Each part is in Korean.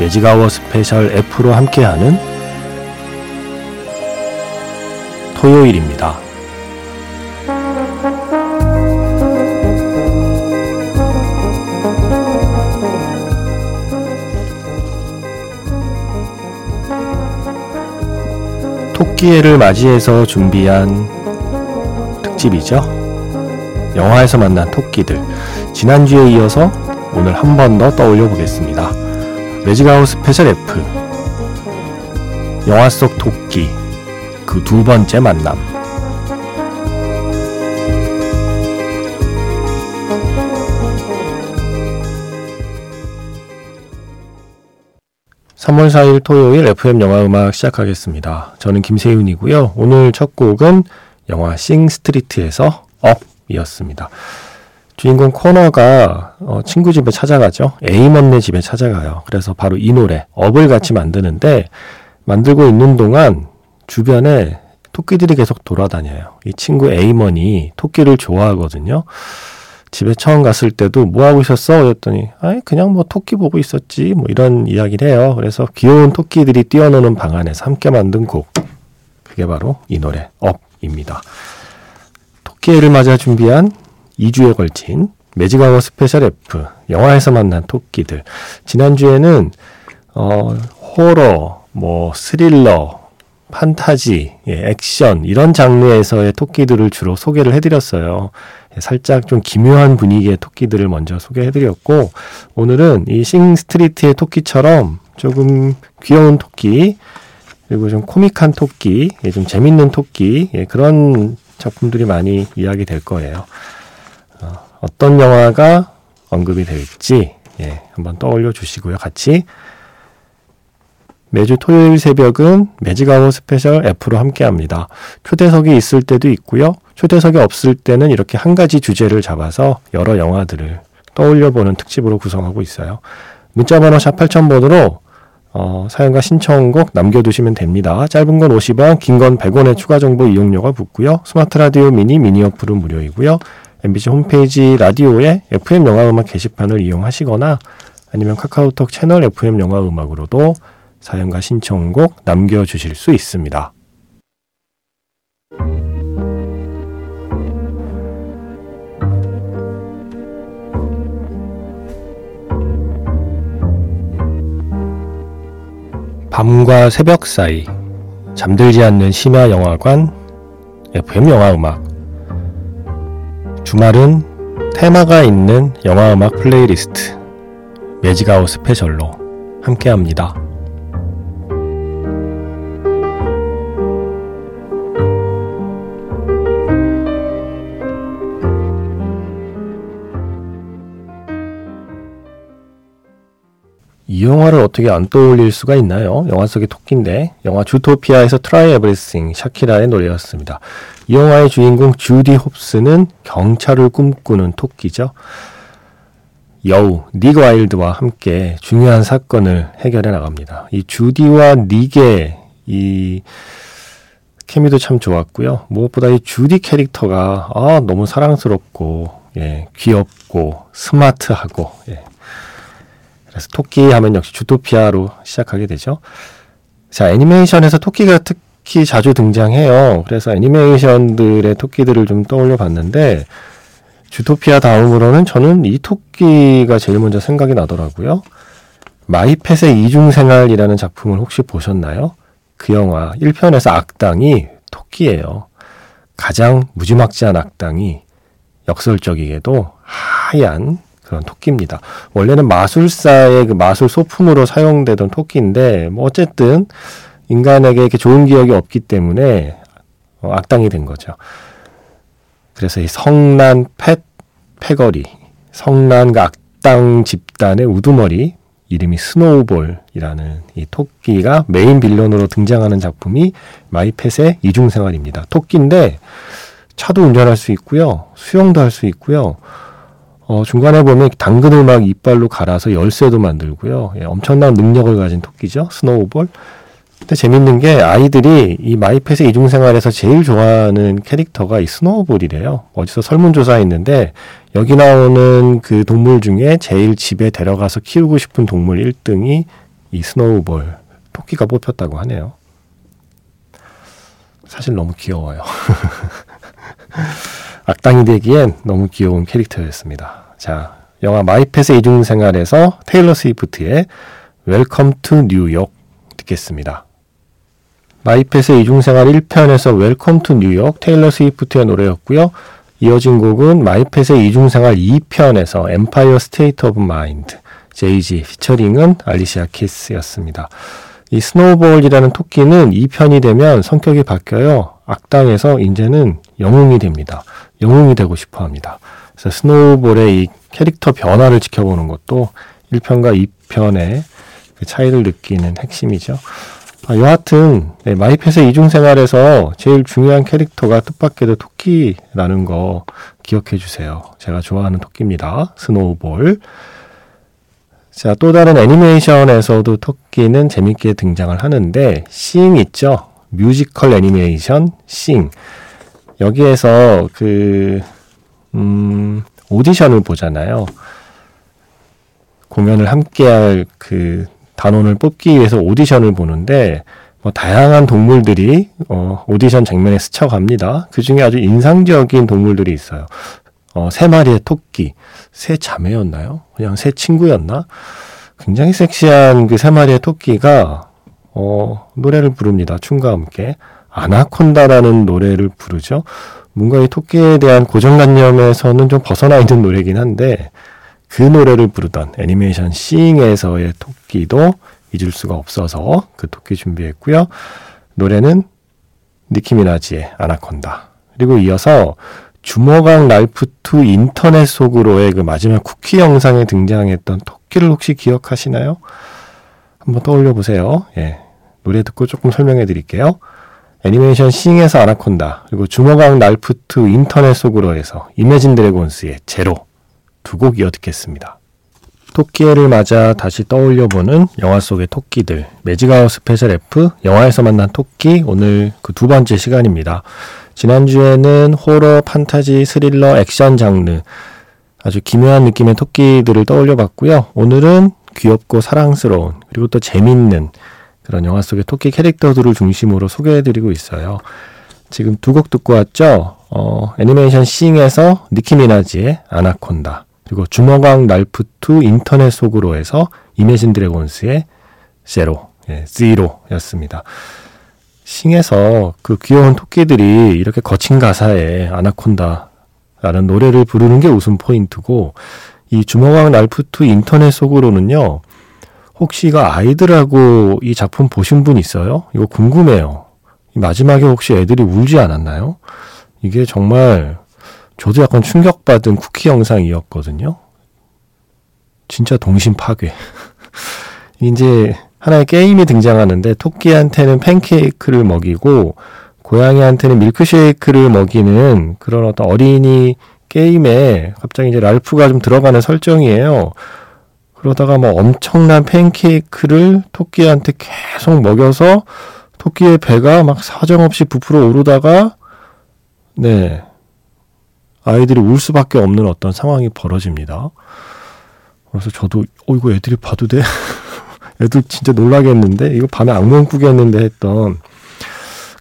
매직아워 스페셜 F로 함께하는 토요일입니다. 토끼해를 맞이해서 준비한 특집이죠. 영화에서 만난 토끼들. 지난주에 이어서 오늘 한 번 더 떠올려 보겠습니다. Magic Hour Special F. 영화 속 토끼. 그 두 번째 만남. 3월 4일 토요일 FM 영화 음악 시작하겠습니다. 저는 김세윤이고요. 오늘 첫 곡은 영화 싱 스트리트에서 업이었습니다. 주인공 코너가 어, 친구 집에 찾아가죠. 에이먼네 집에 찾아가요. 그래서 바로 이 노래 업을 같이 만드는데 만들고 있는 동안 주변에 토끼들이 계속 돌아다녀요. 이 친구 에이먼이 토끼를 좋아하거든요. 집에 처음 갔을 때도 뭐 하고 있었어? 그랬더니 아이 그냥 뭐 토끼 보고 있었지 뭐 이런 이야기를 해요. 그래서 귀여운 토끼들이 뛰어노는 방 안에서 함께 만든 곡 그게 바로 이 노래 Up입니다. 토끼를 맞아 준비한 2주에 걸친 Magic Hour Special F 영화에서 만난 토끼들 지난주에는 어 호러 뭐 스릴러 판타지, 예, 액션 이런 장르에서의 토끼들을 주로 소개를 해드렸어요. 예, 살짝 좀 기묘한 분위기의 토끼들을 먼저 소개해드렸고 오늘은 이 Sing Street의 토끼처럼 조금 귀여운 토끼 그리고 좀 코믹한 토끼, 예, 좀 재밌는 토끼 예, 그런 작품들이 많이 이야기 될 거예요. 어, 어떤 영화가 언급이 될지 예, 한번 떠올려 주시고요. 같이 매주 토요일 새벽은 Magic Hour Special F로 함께 합니다. 초대석이 있을 때도 있고요. 초대석이 없을 때는 이렇게 한 가지 주제를 잡아서 여러 영화들을 떠올려 보는 특집으로 구성하고 있어요. 문자번호 샵 8000번으로 어, 사연과 신청곡 남겨두시면 됩니다. 짧은 건 50원, 긴 건 100원의 추가 정보 이용료가 붙고요. 스마트 라디오 미니, 미니 어플은 무료이고요. MBC 홈페이지 라디오에 FM 영화음악 게시판을 이용하시거나 아니면 카카오톡 채널 FM 영화음악으로도 사연과 신청곡 남겨주실 수 있습니다. 밤과 새벽 사이 잠들지 않는 심야 영화관 FM 영화 음악 주말은 테마가 있는 영화음악 playlist Magic Hour Special로 함께합니다. 영화를 어떻게 안 떠올릴 수가 있나요? 영화 속의 토끼인데 영화 주토피아에서 Try Everything 샤키라의 노래였습니다. 이 영화의 주인공 주디 홉스는 경찰을 꿈꾸는 토끼죠. 여우 닉 와일드와 함께 중요한 사건을 해결해 나갑니다. 이 주디와 닉의 이 케미도 참 좋았고요. 무엇보다 이 주디 캐릭터가 아, 너무 사랑스럽고 예, 귀엽고 스마트하고 예, 그래서 토끼 하면 역시 주토피아로 시작하게 되죠. 자, 애니메이션에서 토끼가 특히 자주 등장해요. 그래서 애니메이션들의 토끼들을 좀 떠올려 봤는데, 주토피아 다음으로는 저는 이 토끼가 제일 먼저 생각이 나더라고요. 마이펫의 이중생활이라는 작품을 혹시 보셨나요? 그 영화 1편에서 악당이 토끼예요. 가장 무지막지한 악당이 역설적이게도 하얀 그런 토끼입니다. 원래는 마술사의 그 마술 소품으로 사용되던 토끼인데 뭐 어쨌든 인간에게 이렇게 좋은 기억이 없기 때문에 어, 악당이 된 거죠. 그래서 이 성난 pet 패거리, 성난 그 악당 집단의 우두머리 이름이 스노우볼이라는 이 토끼가 main villain으로 등장하는 작품이 마이펫의 이중생활입니다. 토끼인데 차도 운전할 수 있고요. 수영도 할 수 있고요. 어, 중간에 보면 당근을 막 이빨로 갈아서 열쇠도 만들고요. 예, 엄청난 능력을 가진 토끼죠. 스노우볼. 근데 재밌는 게 아이들이 이 마이펫의 이중생활에서 제일 좋아하는 캐릭터가 이 스노우볼이래요. 어디서 설문조사했는데 여기 나오는 그 동물 중에 제일 집에 데려가서 키우고 싶은 동물 1등이 이 스노우볼 토끼가 뽑혔다고 하네요. 사실 너무 귀여워요. 악당이 되기엔 너무 귀여운 캐릭터였습니다. 자, 영화 마이펫의 이중생활에서 테일러 스위프트의 Welcome to New York 듣겠습니다. 마이펫의 이중생활 1편에서 Welcome to New York 테일러 스위프트의 노래였고요. 이어진 곡은 마이펫의 이중생활 2편에서 Empire State of Mind 제이지 featuring은 알리시아 키스였습니다. 이 스노우볼이라는 토끼는 2편이 되면 성격이 바뀌어요. 악당에서 이제는 영웅이 됩니다. 영웅이 되고 싶어 합니다. 그래서 스노우볼의 이 캐릭터 변화를 지켜보는 것도 1편과 2편의 그 차이를 느끼는 핵심이죠. 아, 여하튼 네, 마이펫의 이중생활에서 제일 중요한 캐릭터가 뜻밖에도 토끼라는 거 기억해 주세요. 제가 좋아하는 토끼입니다. 스노우볼. 자, 또 다른 애니메이션에서도 토끼는 재밌게 등장을 하는데 싱 있죠. 뮤지컬 애니메이션 싱. 여기에서 그 음, 오디션을 보잖아요. 공연을 함께할 그 단원을 뽑기 위해서 오디션을 보는데 뭐 다양한 동물들이 어, 오디션 장면에 스쳐갑니다. 그 중에 아주 인상적인 동물들이 있어요. 어, 세 마리의 토끼, 세 자매였나요? 그냥 세 친구였나? 굉장히 섹시한 그 세 마리의 토끼가 어, 노래를 부릅니다. 춤과 함께 아나콘다라는 노래를 부르죠. 뭔가 이 토끼에 대한 고정관념에서는 좀 벗어나 있는 노래긴 한데 그 노래를 부르던 애니메이션 싱에서의 토끼도 잊을 수가 없어서 그 토끼 준비했고요. 노래는 니키미나지의 아나콘다. 그리고 이어서 주먹왕 랄프2 인터넷 속으로의 그 마지막 쿠키 영상에 등장했던 토끼를 혹시 기억하시나요? 한번 떠올려 보세요. 예. 노래 듣고 조금 설명해 드릴게요. 애니메이션 싱에서 아나콘다, 그리고 주먹왕 랄프2 인터넷 속으로에서 이매진 드래곤스의 제로. 두 곡 이어 듣겠습니다. 토끼해를 맞아 다시 떠올려보는 영화 속의 토끼들 Magic Hour Special F 영화에서 만난 토끼 오늘 그 두 번째 시간입니다. 지난주에는 호러, 판타지, 스릴러, 액션 장르 아주 기묘한 느낌의 토끼들을 떠올려봤고요. 오늘은 귀엽고 사랑스러운 그리고 또 재밌는 그런 영화 속의 토끼 캐릭터들을 중심으로 소개해드리고 있어요. 지금 두 곡 듣고 왔죠? 어, 애니메이션 싱에서 니키미나지의 아나콘다 그리고 주먹왕 랄프2 인터넷 속으로 해서 이매진 드래곤스의 제로, 예, 제로였습니다. 싱에서 그 귀여운 토끼들이 이렇게 거친 가사에 아나콘다라는 노래를 부르는 게 웃음 포인트고 이 주먹왕 랄프2 인터넷 속으로는요. 혹시 이거 아이들하고 이 작품 보신 분 있어요? 이거 궁금해요. 마지막에 혹시 애들이 울지 않았나요? 이게 정말 저도 약간 충격받은 쿠키 영상이었거든요. 진짜 동심 파괴. 이제 하나의 게임이 등장하는데 토끼한테는 팬케이크를 먹이고 고양이한테는 밀크쉐이크를 먹이는 그런 어떤 어린이 게임에 갑자기 이제 랄프가 좀 들어가는 설정이에요. 그러다가 뭐 엄청난 팬케이크를 토끼한테 계속 먹여서 토끼의 배가 막 사정없이 부풀어 오르다가 네 아이들이 울 수밖에 없는 어떤 상황이 벌어집니다. 그래서 저도 어 이거 애들이 봐도 돼? 애들 진짜 놀라겠는데 이거 밤에 악몽 꾸겠는데 했던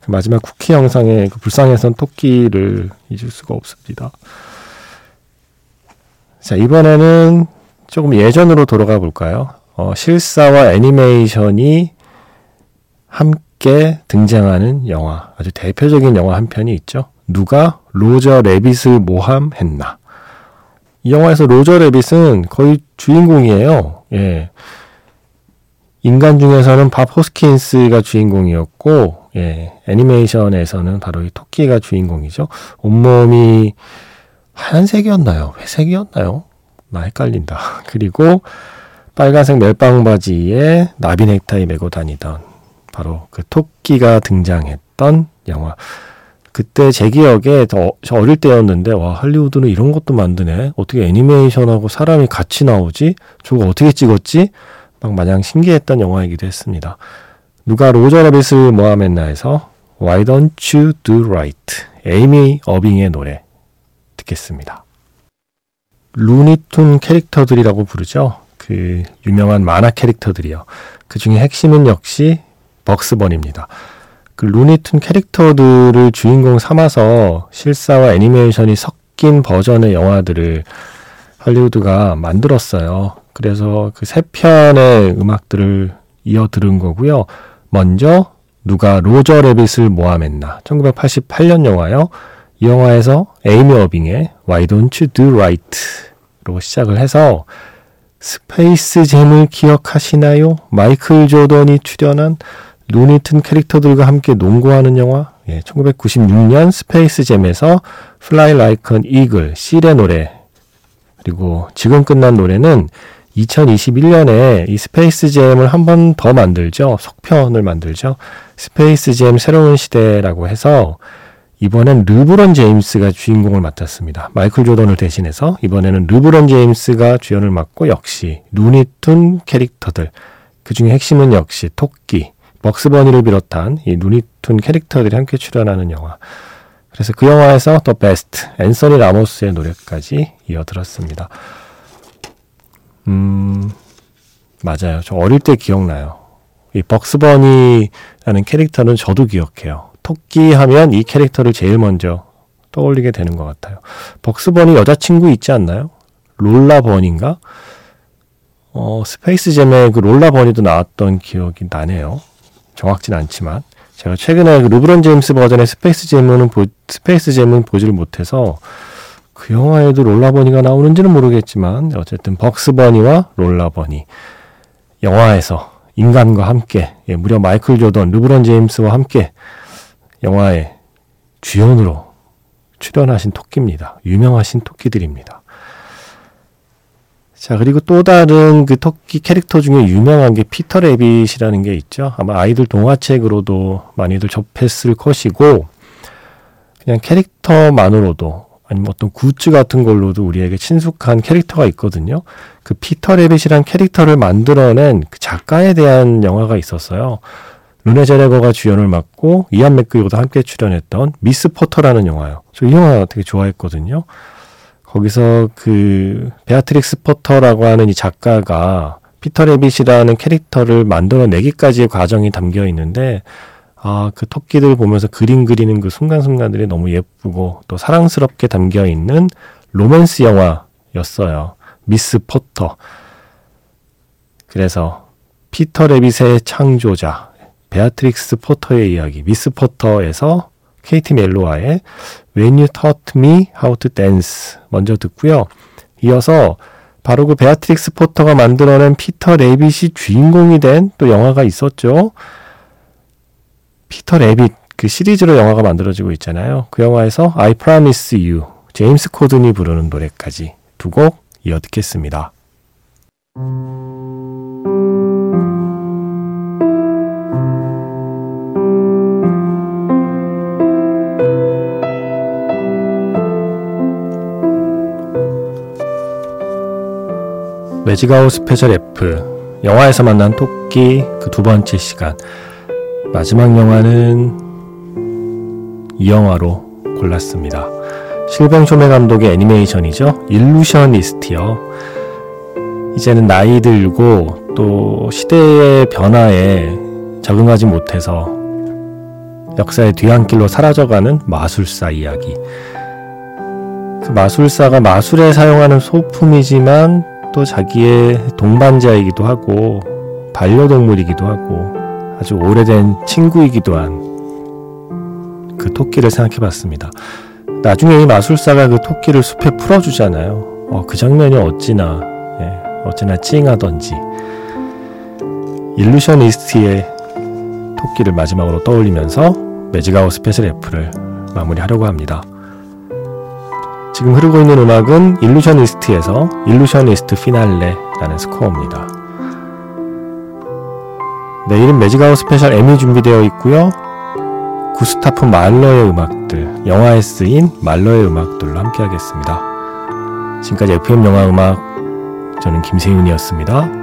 그 마지막 쿠키 영상의 그 불쌍해선 토끼를 잊을 수가 없습니다. 자 이번에는 조금 예전으로 돌아가 볼까요? 어, 실사와 애니메이션이 함께 등장하는 영화 아주 대표적인 영화 한 편이 있죠. 누가 로저 레빗을 모함했나. 이 영화에서 로저 레빗은 거의 주인공이에요. 예. 인간 중에서는 밥 호스킨스가 주인공이었고, 예. 애니메이션에서는 바로 이 토끼가 주인공이죠. 온몸이 하얀색이었나요? 회색이었나요? 나 헷갈린다. 그리고 빨간색 멜빵 바지에 나비 넥타이 메고 다니던 바로 그 토끼가 등장했던 영화. 그때 제 기억에 저, 저 어릴 때였는데 와 할리우드는 이런 것도 만드네. 어떻게 애니메이션하고 사람이 같이 나오지? 저거 어떻게 찍었지? 막 마냥 신기했던 영화이기도 했습니다. 누가 로저 레빗을 모함했나에서 Why Don't You Do Right 에이미 어빙의 노래 듣겠습니다. 루니툰 캐릭터들이라고 부르죠. 그 유명한 만화 캐릭터들이요. 그 중에 핵심은 역시 벅스번입니다. 그 루니툰 캐릭터들을 주인공 삼아서 실사와 애니메이션이 섞인 버전의 영화들을 할리우드가 만들었어요. 그래서 그 세 편의 음악들을 이어 들은 거고요. 먼저 누가 로저 레빗을 모함했나 1988년 영화요. 이 영화에서 에이미 어빙의 Why Don't You Do Right로 시작을 해서 스페이스 잼을 기억하시나요? 마이클 조던이 출연한 루니툰 캐릭터들과 함께 농구하는 영화 예, 1996년 스페이스 잼에서 Fly Like an Eagle, 실의 노래 그리고 지금 끝난 노래는 2021년에 이 스페이스 잼을 한 번 더 만들죠. 속편을 만들죠. 스페이스 잼 새로운 시대라고 해서 이번엔 르브론 제임스가 주인공을 맡았습니다. 마이클 조던을 대신해서 이번에는 르브론 제임스가 주연을 맡고 역시 루니툰 캐릭터들 그 중에 핵심은 역시 토끼, 벅스버니를 비롯한 이 루니툰 캐릭터들이 함께 출연하는 영화. 그래서 그 영화에서 더 베스트 앤서니 라모스의 노래까지 이어들었습니다. 음 맞아요. 저 어릴 때 기억나요. 이 벅스버니라는 캐릭터는 저도 기억해요. 토끼 하면 이 캐릭터를 제일 먼저 떠올리게 되는 것 같아요. 벅스버니 여자친구 있지 않나요? 롤라버니인가? 어, 스페이스 잼에 그 롤라버니도 나왔던 기억이 나네요. 정확진 않지만 제가 최근에 그 르브론 제임스 버전의 스페이스 잼은 보, 스페이스 잼은 보지를 못해서 그 영화에도 롤라버니가 나오는지는 모르겠지만 어쨌든 벅스버니와 롤라버니 영화에서 인간과 함께 예, 무려 마이클 조던, 르브론 제임스와 함께 영화의 주연으로 출연하신 토끼입니다. 유명하신 토끼들입니다. 자, 그리고 또 다른 그 토끼 캐릭터 중에 유명한 게 피터 레빗이라는 게 있죠. 아마 아이들 동화책으로도 많이들 접했을 것이고, 그냥 캐릭터만으로도, 아니면 어떤 굿즈 같은 걸로도 우리에게 친숙한 캐릭터가 있거든요. 그 피터 레빗이란 캐릭터를 만들어낸 그 작가에 대한 영화가 있었어요. 르네 젤위거가 주연을 맡고 이완 맥그리거도 함께 출연했던 미스 포터라는 영화요. 저 이 영화 되게 좋아했거든요. 거기서 그 베아트릭스 포터라고 하는 이 작가가 피터 레빗이라는 캐릭터를 만들어내기까지의 과정이 담겨 있는데 아, 그 토끼들 보면서 그림 그리는 그 순간순간들이 너무 예쁘고 또 사랑스럽게 담겨 있는 로맨스 영화였어요. 미스 포터. 그래서 피터 레빗의 창조자 베아트릭스 포터의 이야기 미스 포터에서 케이티 멜로아의 When You Taught Me How to Dance 먼저 듣고요. 이어서 바로 그 베아트릭스 포터가 만들어낸 피터 레빗이 주인공이 된 또 영화가 있었죠. 피터 레빗 그 시리즈로 영화가 만들어지고 있잖아요. 그 영화에서 I Promise You 제임스 코든이 부르는 노래까지 두 곡 이어 듣겠습니다. Magic Hour Special F 영화에서 만난 토끼 그 두 번째 시간 마지막 영화는 이 영화로 골랐습니다. 실뱅 쇼메 감독의 애니메이션이죠. 일루셔니스트요. 이제는 나이 들고 또 시대의 변화에 적응하지 못해서 역사의 뒤안길로 사라져가는 마술사 이야기. 그 마술사가 마술에 사용하는 소품이지만 또 자기의 동반자이기도 하고 반려동물이기도 하고 아주 오래된 친구이기도 한 그 토끼를 생각해 봤습니다. 나중에 이 마술사가 그 토끼를 숲에 풀어주잖아요. 어, 그 장면이 어찌나, 예, 어찌나 찡하던지. 일루셔니스트의 토끼를 마지막으로 떠올리면서 Magic Hour Special F를 마무리하려고 합니다. 지금 흐르고 있는 음악은 일루셔니스트에서 일루셔니스트 피날레라는 스코어입니다. 네, 내일은 Magic Hour Special M이 준비되어 있고요. 구스타프 말러의 음악들, 영화에 쓰인 말러의 음악들로 함께하겠습니다. 지금까지 FM 영화 음악 저는 김세윤이었습니다.